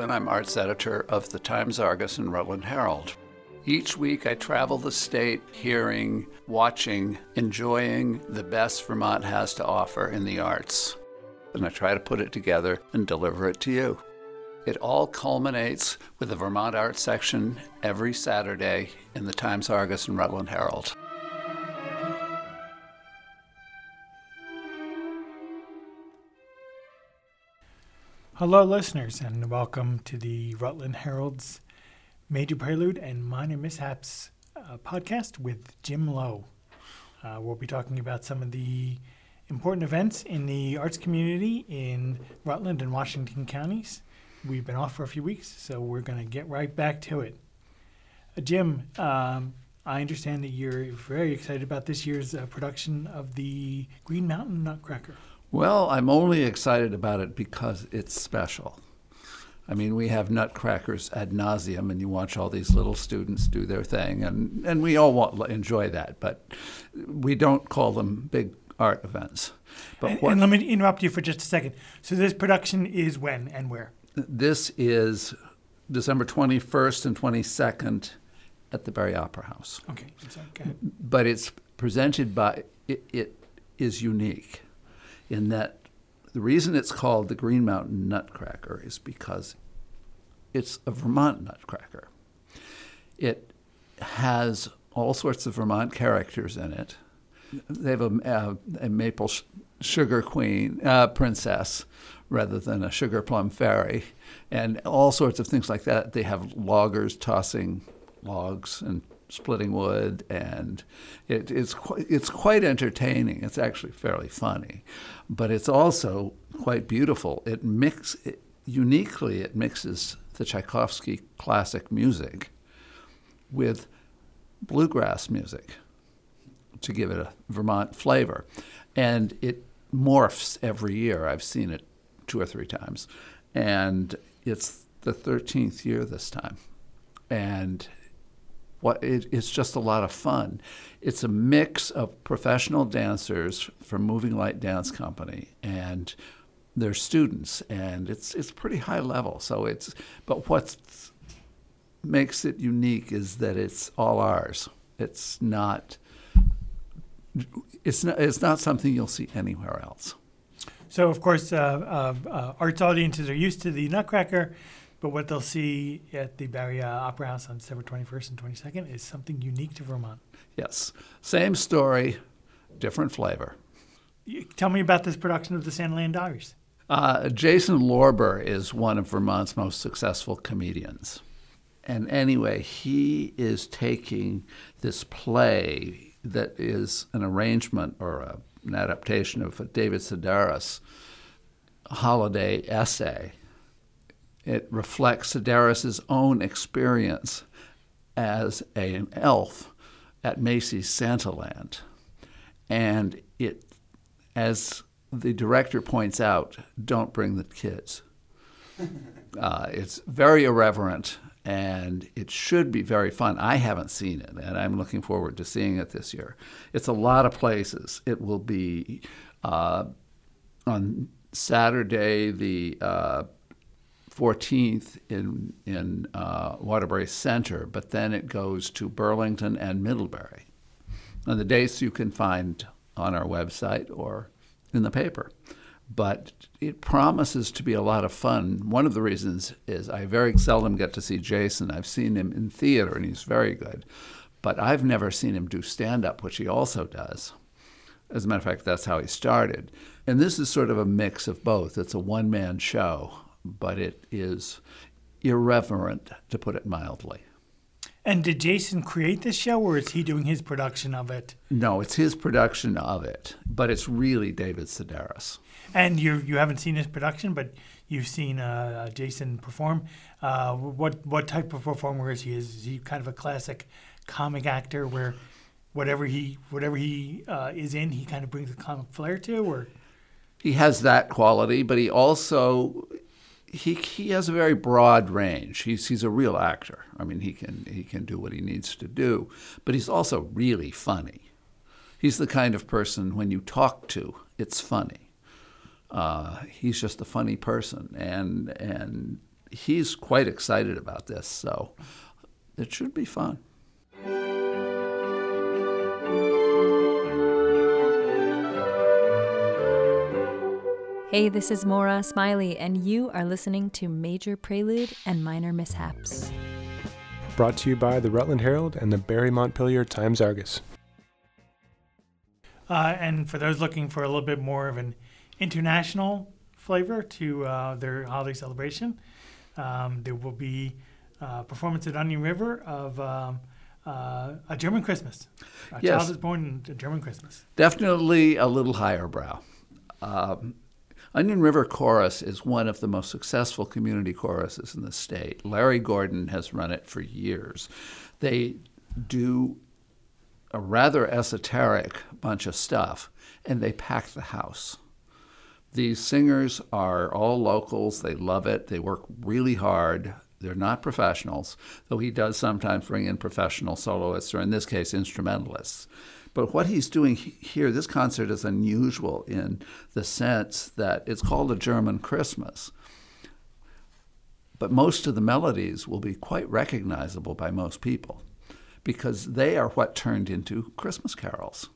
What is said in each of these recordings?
And I'm arts editor of the Times Argus and Rutland Herald. Each week, I travel the state hearing, watching, enjoying the best Vermont has to offer in the arts. And I try to put it together and deliver it to you. It all culminates with the Vermont Arts section every Saturday in the Times Argus and Rutland Herald. Hello, listeners, and welcome to the Rutland Herald's Major Prelude and Minor Mishaps uh, podcast with Jim Lowe. Uh, we'll be talking about some of the important events in the arts community in Rutland and Washington counties. We've been off for a few weeks, so we're going to get right back to it. Uh, Jim, um, I understand that you're very excited about this year's uh, production of the Green Mountain Nutcracker. Well, I'm only excited about it because it's special. I mean, we have nutcrackers ad nauseum, and you watch all these little students do their thing, and, and we all want, enjoy that, but we don't call them big art events. But and, what, and let me interrupt you for just a second. So, this production is when and where? This is December 21st and 22nd at the Barre Opera House. Okay. okay. But it's presented by, it, it is unique in that the reason it's called the Green Mountain Nutcracker is because it's a Vermont nutcracker. It has all sorts of Vermont characters in it. They have a, a, a maple sh- sugar queen, uh, princess, rather than a sugar plum fairy, and all sorts of things like that. They have loggers tossing logs and splitting wood, and it, it's quite, it's quite entertaining. It's actually fairly funny, but it's also quite beautiful. It mix it, uniquely. It mixes the Tchaikovsky classic music with bluegrass music to give it a Vermont flavor, and it morphs every year. I've seen it two or three times, and it's the 13th year this time, and what it, it's just a lot of fun. It's a mix of professional dancers from Moving Light Dance Company and their students, and it's it's pretty high level. So it's but what makes it unique is that it's all ours. It's not. It's not. It's not something you'll see anywhere else. So, of course, uh, uh, uh, arts audiences are used to the Nutcracker. But what they'll see at the Barre Opera House on December 21st and 22nd is something unique to Vermont. Yes. Same story, different flavor. Tell me about this production of the Santaland Diaries. Uh, Jason Lorber is one of Vermont's most successful comedians. And anyway, he is taking this play that is an arrangement or a, an adaptation of a David Sedaris holiday essay it reflects Sedaris's own experience as a, an elf at Macy's Santaland. And it, as the director points out, don't bring the kids. Uh, it's very irreverent and it should be very fun. I haven't seen it, and I'm looking forward to seeing it this year. It's a lot of places. It will be uh, on Saturday, the uh, 14th in, in uh, Waterbury Center, but then it goes to Burlington and Middlebury. And the dates you can find on our website or in the paper. But it promises to be a lot of fun. One of the reasons is I very seldom get to see Jason. I've seen him in theater, and he's very good. But I've never seen him do stand up, which he also does. As a matter of fact, that's how he started. And this is sort of a mix of both. It's a one man show but it is irreverent, to put it mildly. And did Jason create this show, or is he doing his production of it? No, it's his production of it, but it's really David Sedaris. And you you haven't seen his production, but you've seen uh, Jason perform. Uh, what what type of performer is he? Is he kind of a classic comic actor, where whatever he whatever he uh, is in, he kind of brings a comic flair to, or he has that quality, but he also he he has a very broad range. He's he's a real actor. I mean, he can he can do what he needs to do, but he's also really funny. He's the kind of person when you talk to, it's funny. Uh, he's just a funny person, and and he's quite excited about this, so it should be fun. Hey, this is Mora Smiley, and you are listening to Major Prelude and Minor Mishaps. Brought to you by the Rutland Herald and the Barre Montpelier Times Argus. Uh, and for those looking for a little bit more of an international flavor to uh, their holiday celebration, um, there will be a performance at Onion River of um, uh, a German Christmas. A Yes. child is born in a German Christmas. Definitely a little higher brow. Um, Onion River Chorus is one of the most successful community choruses in the state. Larry Gordon has run it for years. They do a rather esoteric bunch of stuff, and they pack the house. These singers are all locals. They love it. They work really hard. They're not professionals, though he does sometimes bring in professional soloists, or in this case, instrumentalists. But what he's doing here, this concert is unusual in the sense that it's called a German Christmas. But most of the melodies will be quite recognizable by most people because they are what turned into Christmas carols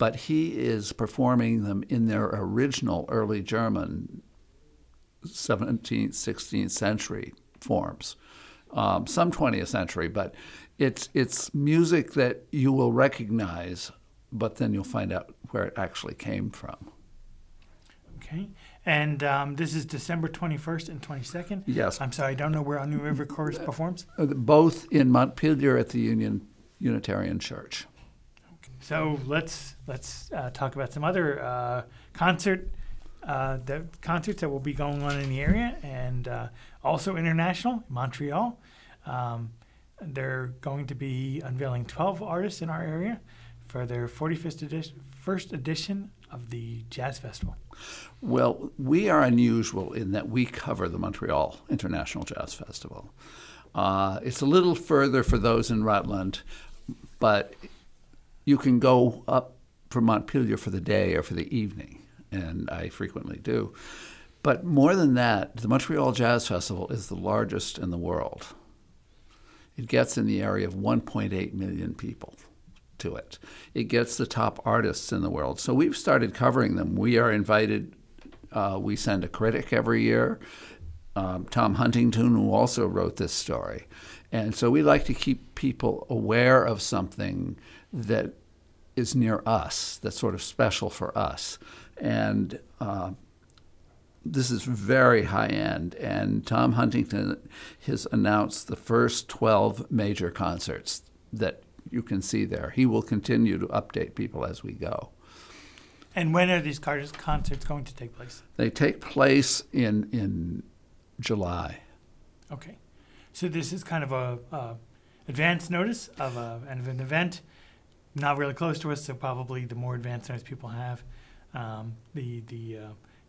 but he is performing them in their original early German 17th, 16th century forms. Um, some 20th century, but it's it's music that you will recognize, but then you'll find out where it actually came from. Okay. And um, this is December 21st and 22nd. Yes. I'm sorry, I don't know where Onion River Chorus performs. Uh, Both in Montpelier at the Union Unitarian Church. Okay. So let's let's uh, talk about some other uh, concert uh, the concerts that will be going on in the area and uh, also international Montreal. Um, they're going to be unveiling 12 artists in our area for their 45th edition, first edition of the Jazz Festival. Well, we are unusual in that we cover the Montreal International Jazz Festival. Uh, it's a little further for those in Rutland, but you can go up from Montpelier for the day or for the evening, and I frequently do. But more than that, the Montreal Jazz Festival is the largest in the world. It gets in the area of 1.8 million people to it. It gets the top artists in the world. So we've started covering them. We are invited, uh, we send a critic every year, um, Tom Huntington, who also wrote this story. And so we like to keep people aware of something that is near us, that's sort of special for us. And uh, this is very high end. And Tom Huntington has announced the first 12 major concerts that you can see there. He will continue to update people as we go. And when are these concerts going to take place? They take place in, in July. Okay. So this is kind of a, uh advance notice of, a, of an event, not really close to us. So probably the more advanced notice people have, um, the the uh,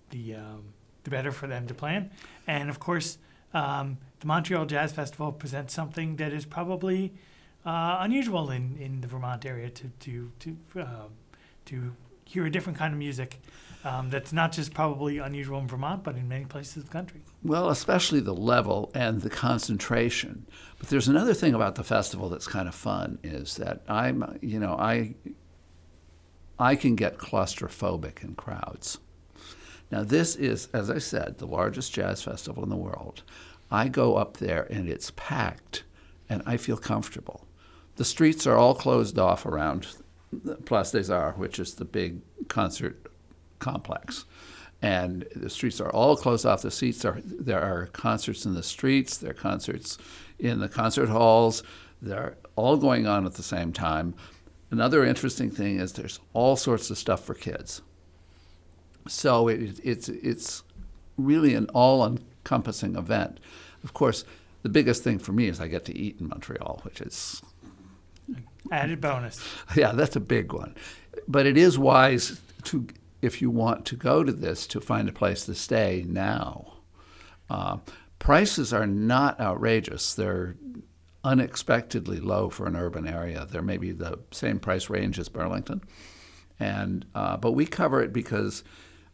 the um, the better for them to plan. And of course, um, the Montreal Jazz Festival presents something that is probably uh, unusual in, in the Vermont area to to to uh, to hear a different kind of music. Um, that's not just probably unusual in Vermont, but in many places of the country. Well, especially the level and the concentration. But there's another thing about the festival that's kind of fun is that I'm, you know, I I can get claustrophobic in crowds. Now, this is, as I said, the largest jazz festival in the world. I go up there and it's packed and I feel comfortable. The streets are all closed off around Place des Arts, which is the big concert complex. And the streets are all closed off. The seats are there are concerts in the streets, there are concerts in the concert halls. They're all going on at the same time. Another interesting thing is there's all sorts of stuff for kids. So it, it's it's really an all-encompassing event. Of course, the biggest thing for me is I get to eat in Montreal, which is Added bonus. yeah, that's a big one. But it is wise to, if you want to go to this, to find a place to stay now. Uh, prices are not outrageous. They're unexpectedly low for an urban area. They're maybe the same price range as Burlington, and uh, but we cover it because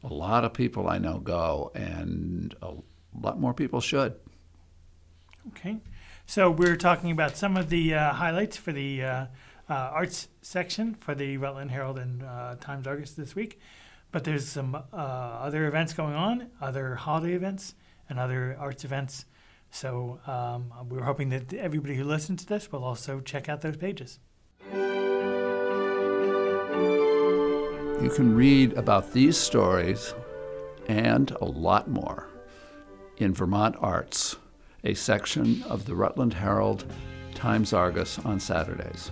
a lot of people I know go, and a lot more people should. Okay. So we're talking about some of the uh, highlights for the uh, uh, arts section for the Rutland Herald and uh, Times Argus this week. But there's some uh, other events going on, other holiday events, and other arts events. So um, we're hoping that everybody who listens to this will also check out those pages. You can read about these stories and a lot more in Vermont Arts, a section of the Rutland Herald Times Argus on Saturdays.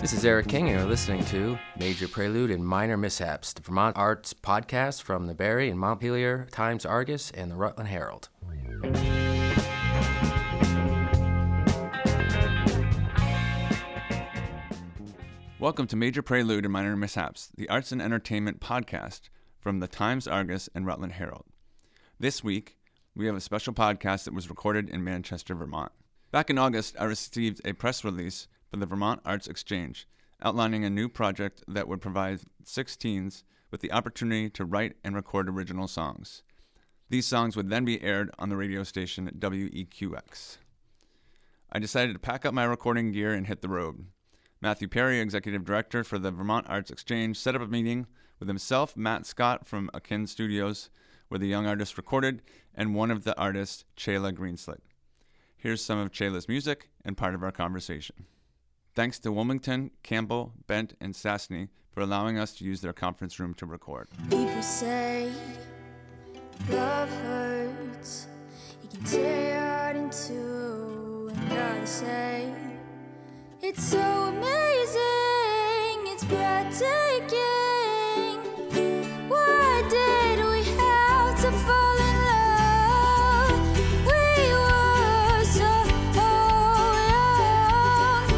This is Eric King, and you're listening to Major Prelude and Minor Mishaps, the Vermont Arts podcast from the Barre and Montpelier Times Argus and the Rutland Herald. Welcome to Major Prelude and Minor Mishaps, the arts and entertainment podcast from the Times Argus and Rutland Herald. This week, we have a special podcast that was recorded in Manchester, Vermont. Back in August, I received a press release from the Vermont Arts Exchange outlining a new project that would provide six teens with the opportunity to write and record original songs. These songs would then be aired on the radio station WEQX. I decided to pack up my recording gear and hit the road. Matthew Perry, executive director for the Vermont Arts Exchange, set up a meeting with himself, Matt Scott from Akin Studios, where the young artist recorded, and one of the artists, Chayla Greenslit. Here's some of Chayla's music and part of our conversation. Thanks to Wilmington, Campbell, Bent, and Sassney for allowing us to use their conference room to record. People say love hurts. Can tear. And it's so amazing. It's breathtaking. Why did we have to fall in love? We were so young.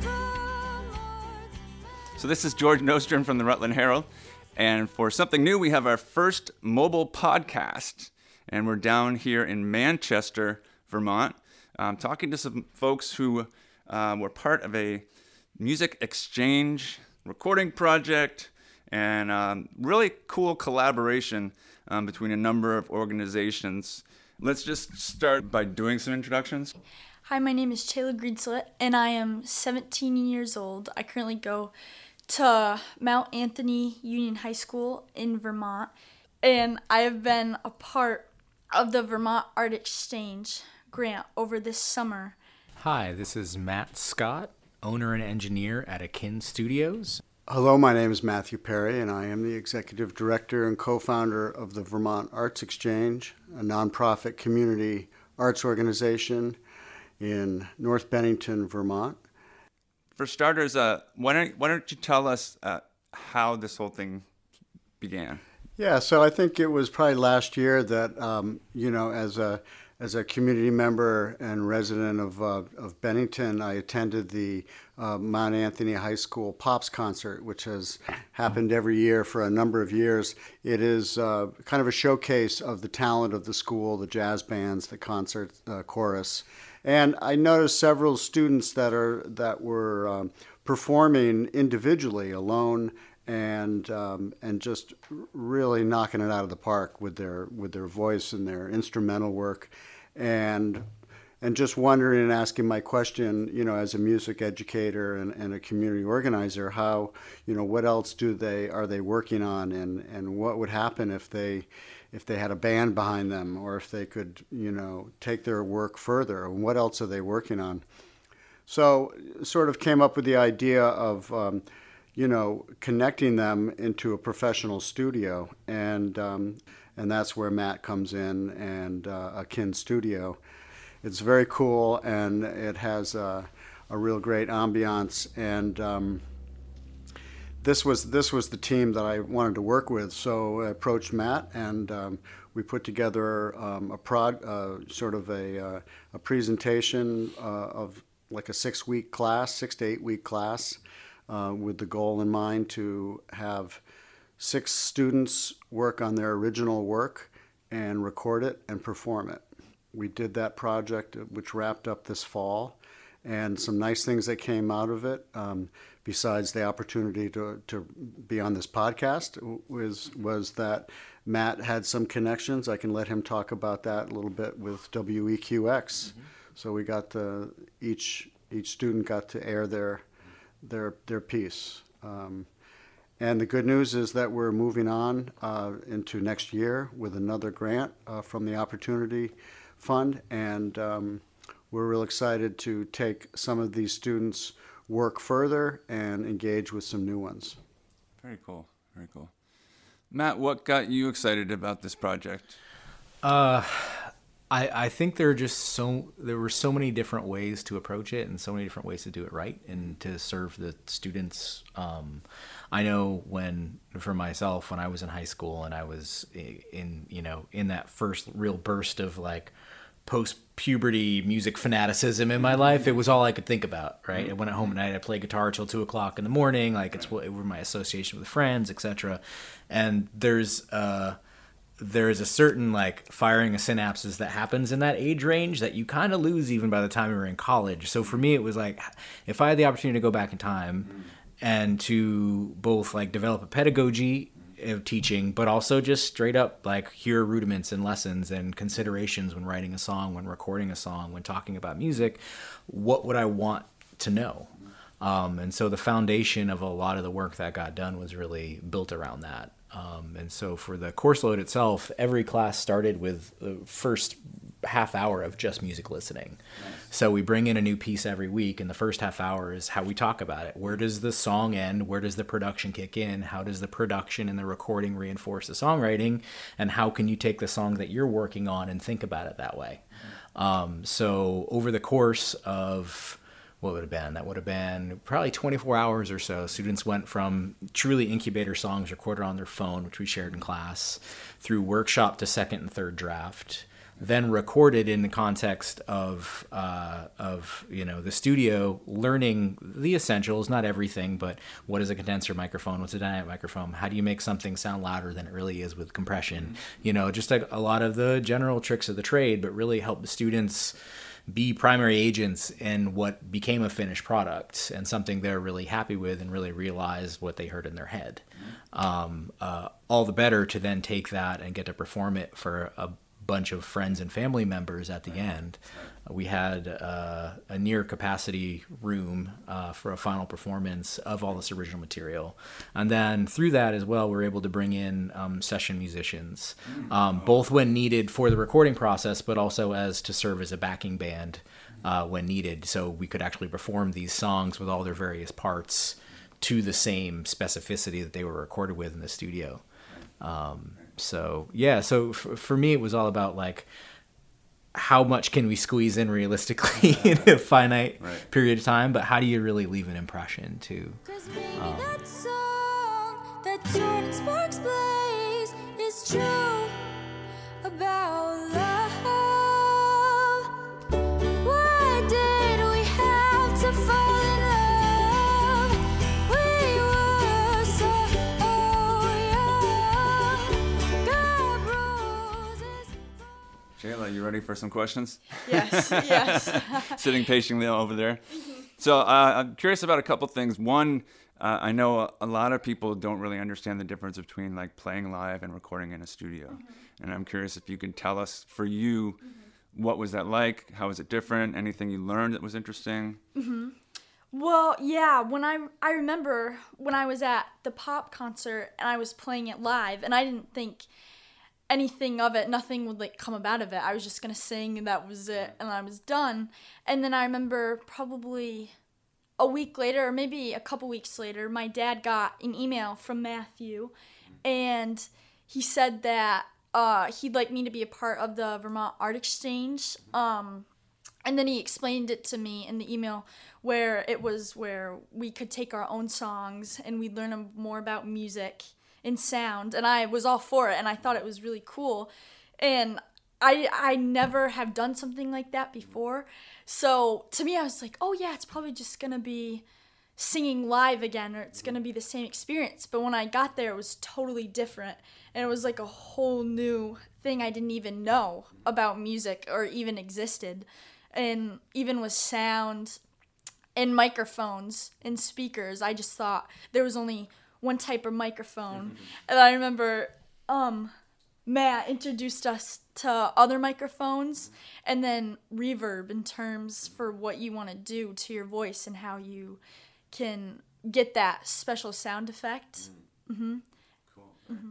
From So, this is George Nostrom from the Rutland Herald. And for something new, we have our first mobile podcast. And we're down here in Manchester, Vermont, um, talking to some folks who um, were part of a music exchange recording project and um, really cool collaboration um, between a number of organizations. Let's just start by doing some introductions. Hi, my name is Chayla Greenslit, and I am 17 years old. I currently go to Mount Anthony Union High School in Vermont, and I have been a part of the Vermont Art Exchange grant over this summer. Hi, this is Matt Scott, owner and engineer at Akin Studios. Hello, my name is Matthew Perry, and I am the executive director and co founder of the Vermont Arts Exchange, a nonprofit community arts organization in North Bennington, Vermont. For starters, uh, why don't why don't you tell us uh, how this whole thing began? Yeah, so I think it was probably last year that, um, you know, as a as a community member and resident of, uh, of Bennington, I attended the uh, Mount Anthony High School Pops concert, which has happened every year for a number of years. It is uh, kind of a showcase of the talent of the school, the jazz bands, the concert uh, chorus, and I noticed several students that are that were um, performing individually, alone, and um, and just really knocking it out of the park with their with their voice and their instrumental work, and and just wondering and asking my question, you know, as a music educator and, and a community organizer, how, you know, what else do they are they working on, and and what would happen if they if they had a band behind them, or if they could, you know, take their work further, and what else are they working on? So, sort of came up with the idea of. Um, you know, connecting them into a professional studio, and um, and that's where Matt comes in and uh, Akin Studio. It's very cool, and it has a, a real great ambiance. And um, this was this was the team that I wanted to work with, so I approached Matt, and um, we put together um, a prod, uh, sort of a uh, a presentation uh, of like a six week class, six to eight week class uh, with the goal in mind to have six students work on their original work and record it and perform it. We did that project, which wrapped up this fall, and some nice things that came out of it. Um, besides the opportunity to, to be on this podcast, was was that Matt had some connections. I can let him talk about that a little bit with WEQX. So we got the each each student got to air their their their piece. Um, and the good news is that we're moving on uh, into next year with another grant uh, from the Opportunity Fund, and um, we're real excited to take some of these students' work further and engage with some new ones. Very cool. Very cool. Matt, what got you excited about this project? Uh, I, I think there are just so there were so many different ways to approach it and so many different ways to do it right and to serve the students. Um, I know when for myself when I was in high school and I was in you know in that first real burst of like post puberty music fanaticism in my life, it was all I could think about. Right, I went home at night. I played guitar till two o'clock in the morning. Like it's what it were my association with friends, etc. And there's uh, there's a certain like firing of synapses that happens in that age range that you kind of lose even by the time you were in college. So for me, it was like if I had the opportunity to go back in time and to both like develop a pedagogy of teaching, but also just straight up like hear rudiments and lessons and considerations when writing a song, when recording a song, when talking about music, what would I want to know? Um, and so the foundation of a lot of the work that got done was really built around that. Um, and so for the course load itself, every class started with the first half hour of just music listening. So we bring in a new piece every week, and the first half hour is how we talk about it. Where does the song end? Where does the production kick in? How does the production and the recording reinforce the songwriting? And how can you take the song that you're working on and think about it that way? Um, so over the course of what would have been? That would have been probably 24 hours or so. Students went from truly incubator songs recorded on their phone, which we shared in class, through workshop to second and third draft, then recorded in the context of uh, of you know the studio, learning the essentials, not everything, but what is a condenser microphone? What's a dynamic microphone? How do you make something sound louder than it really is with compression? You know, just like a lot of the general tricks of the trade, but really help the students be primary agents in what became a finished product and something they're really happy with and really realize what they heard in their head. Um, uh, all the better to then take that and get to perform it for a bunch of friends and family members at the end. We had uh, a near capacity room uh, for a final performance of all this original material. And then through that as well, we are able to bring in um, session musicians, um, both when needed for the recording process, but also as to serve as a backing band uh, when needed. So we could actually perform these songs with all their various parts to the same specificity that they were recorded with in the studio. Um, so yeah, so f- for me, it was all about like how much can we squeeze in realistically in a finite Right. period of time, but how do you really leave an impression too? Um, That song that Jordin Sparks plays is true about love. You ready for some questions? Yes, yes. Sitting patiently over there. So uh, I'm curious about a couple things. One, uh, I know a, a lot of people don't really understand the difference between like playing live and recording in a studio, and I'm curious if you can tell us for you, what was that like? How was it different? Anything you learned that was interesting? Well, yeah, when I I remember when I was at the pop concert and I was playing it live and I didn't think anything of it, nothing would like come about of it. I was just to sing and that was it and I was done. And then I remember probably a week later or maybe a couple weeks later, my dad got an email from Matthew and he said that uh, he'd like me to be a part of the Vermont Art Exchange. Um, and then he explained it to me in the email where it was where we could take our own songs and we'd learn more about music and sound and i was all for it and i thought it was really cool. And i i never have done something like that before. So to me i was like oh yeah it's probably just gonna be singing live again or it's gonna be the same experience. But when i got there it was totally different and it was like a whole new thing i didn't even know about music or even existed. And even with sound and microphones and speakers i just thought there was only one type of microphone. And i remember um Matt introduced us to other microphones and then reverb in terms for what you want to do to your voice and how you can get that special sound effect. hmm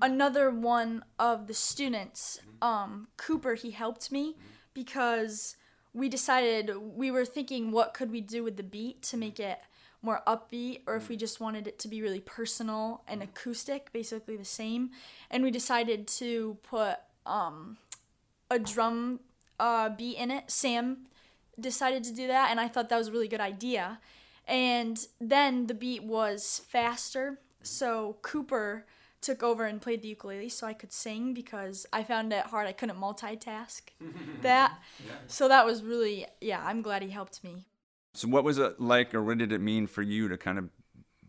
Another one of the students, um, Cooper, he helped me because we decided we were thinking what could we do with the beat to make it more upbeat or if we just wanted it to be really personal and acoustic basically the same. And we decided to put um, a drum uh, beat in it. Sam decided to do that and i thought that was a really good idea. And then the beat was faster so cooper took over and played the ukulele so i could sing because i found it hard. I couldn't multitask that. So that was really yeah i'm glad he helped me So, what was it like, or what did it mean for you to kind of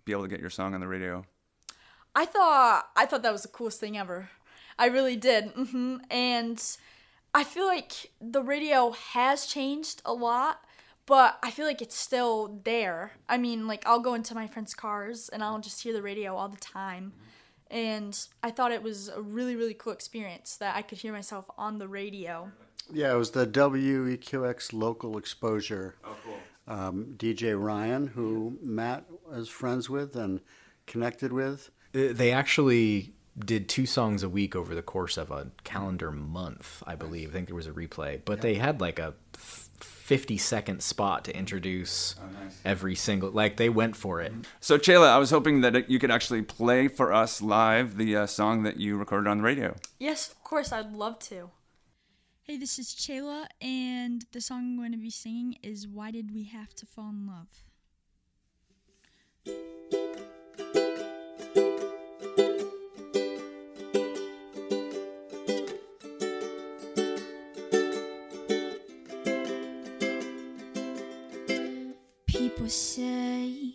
be able to get your song on the radio? I thought I thought that was the coolest thing ever. I really did. hmm And I feel like the radio has changed a lot, but I feel like it's still there. I mean, like I'll go into my friends' cars and I'll just hear the radio all the time. And I thought it was a really really cool experience that I could hear myself on the radio. Yeah, it was the WEQX local exposure. Oh, cool. Um, DJ Ryan, who Matt is friends with and connected with. Uh, They actually did two songs a week over the course of a calendar month, I believe. I think there was a replay, but they had like a 50 second spot to introduce every single like they went for it. So, Chayla, I was hoping that you could actually play for us live the uh, song that you recorded on the radio. Yes, of course, I'd love to. Hey, this is Chayla, and the song I'm going to be singing is Why Did We Have to Fall in Love? People say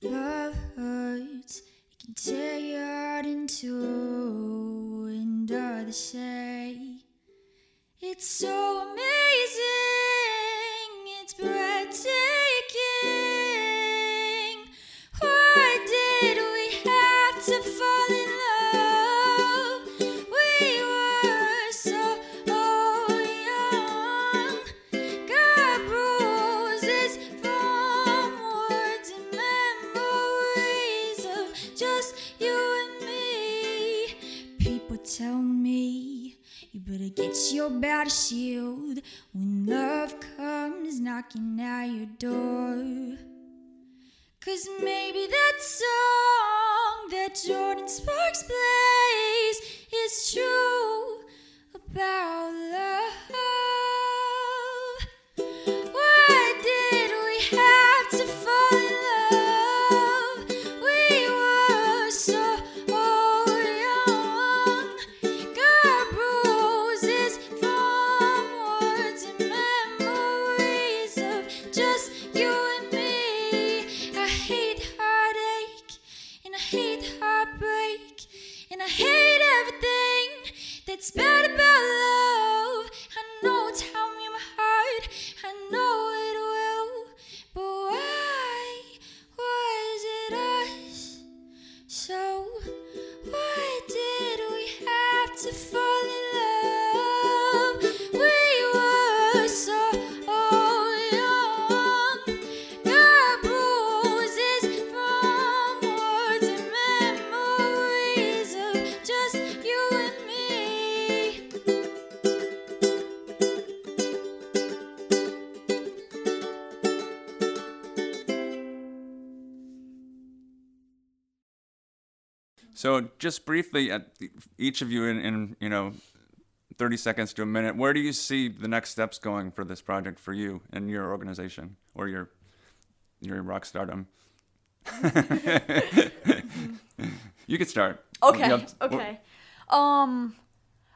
love hurts, it can tear your heart in two, and others say it's so amazing, get your battle shield when love comes knocking at your door. Cause maybe that song that Jordin Sparks plays is true about love. So, just briefly, at each of you in, in you know, 30 seconds to a minute, where do you see the next steps going for this project for you and your organization or your your rock stardom? you could start. Okay, have- okay. Um,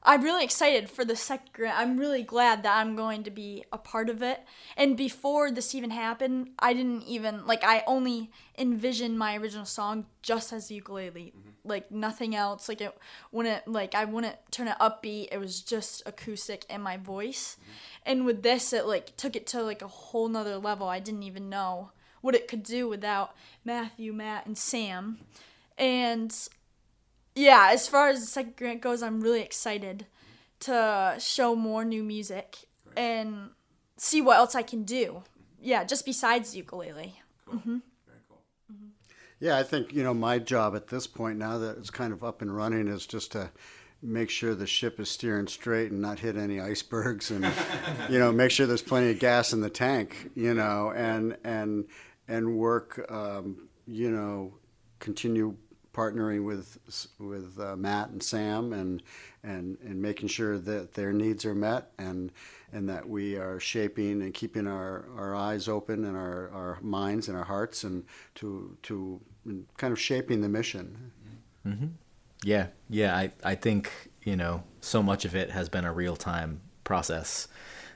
I'm really excited for the second grant. I'm really glad that I'm going to be a part of it. And before this even happened, I didn't even like. I only envisioned my original song just as ukulele, mm-hmm. like nothing else. Like it wouldn't like I wouldn't turn it upbeat. It was just acoustic and my voice. Mm-hmm. And with this, it like took it to like a whole nother level. I didn't even know what it could do without Matthew, Matt, and Sam. And yeah, as far as the second grant goes, I'm really excited to show more new music and see what else I can do. Yeah, just besides ukulele. hmm Yeah, I think you know my job at this point now that it's kind of up and running is just to make sure the ship is steering straight and not hit any icebergs, and you know make sure there's plenty of gas in the tank, you know, and and and work, um, you know, continue partnering with with uh, Matt and Sam and and and making sure that their needs are met and and that we are shaping and keeping our, our eyes open and our, our minds and our hearts and to to kind of shaping the mission. Mm-hmm. Yeah, yeah. I, I think you know so much of it has been a real time process.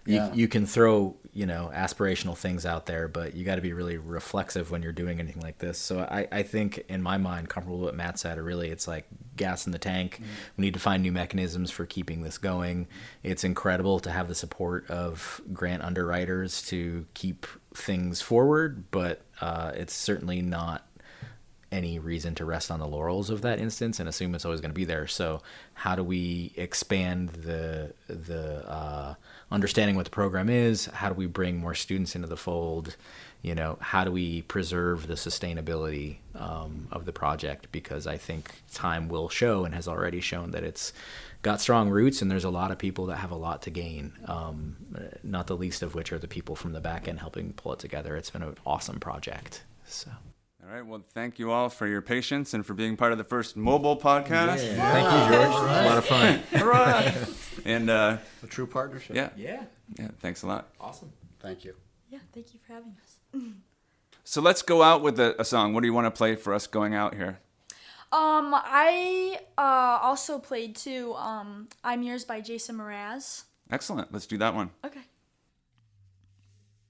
You, Yeah. you can throw you know aspirational things out there, but you got to be really reflexive when you're doing anything like this. So I, I think in my mind, comfortable with what Matt said. Really, it's like gas in the tank. We need to find new mechanisms for keeping this going. It's incredible to have the support of grant underwriters to keep things forward, but uh, it's certainly not any reason to rest on the laurels of that instance and assume it's always going to be there. So, how do we expand the the uh, understanding what the program is? How do we bring more students into the fold? You know, how do we preserve the sustainability um, of the project? Because I think time will show and has already shown that it's got strong roots, and there's a lot of people that have a lot to gain. Um, not the least of which are the people from the back end helping pull it together. It's been an awesome project. So. All right. Well, thank you all for your patience and for being part of the first mobile podcast. Yeah. Thank you, George. It a lot of fun. Hurrah! and uh, A true partnership. yeah, Yeah. yeah. Thanks a lot. Awesome. Thank you. Yeah, thank you for having us. So let's go out with a, a song. What do you want to play for us going out here? Um, I uh, also played too. Um, I'm Yours by Jason Mraz. Excellent. Let's do that one.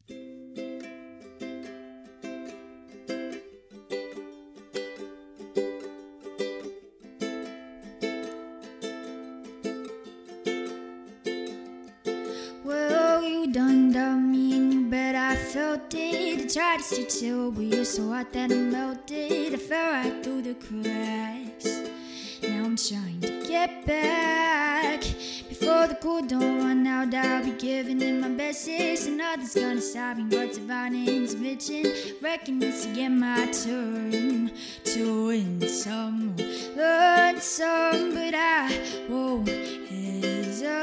Okay. Tried to stay chill, but you're so hot that I melted. I fell right through the cracks. Now I'm trying to get back. Before the cool don't run out, I'll be giving it my best. And nothing's gonna stop me but divine intervention. Reckon it's again my turn to win some, learn some, but I won't hesitate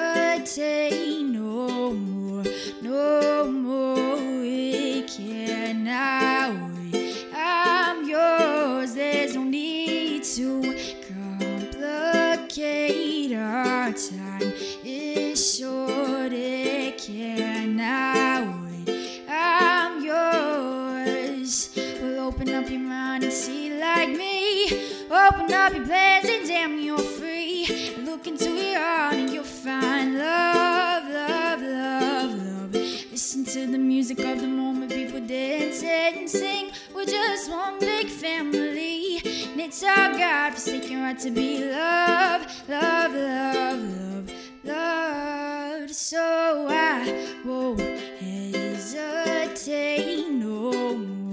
find love, love, love, love. Listen to the music of the moment, people dance and sing. We're just one big family, and it's our God-forsaken right to be loved, love, love, love, loved. So I won't hesitate no more,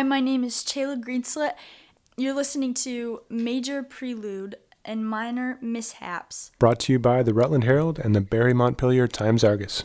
Hi, my name is Chayla Greenslit. You're listening to Major Prelude and Minor Mishaps. Brought to you by the Rutland Herald and the Barre Montpelier Times Argus.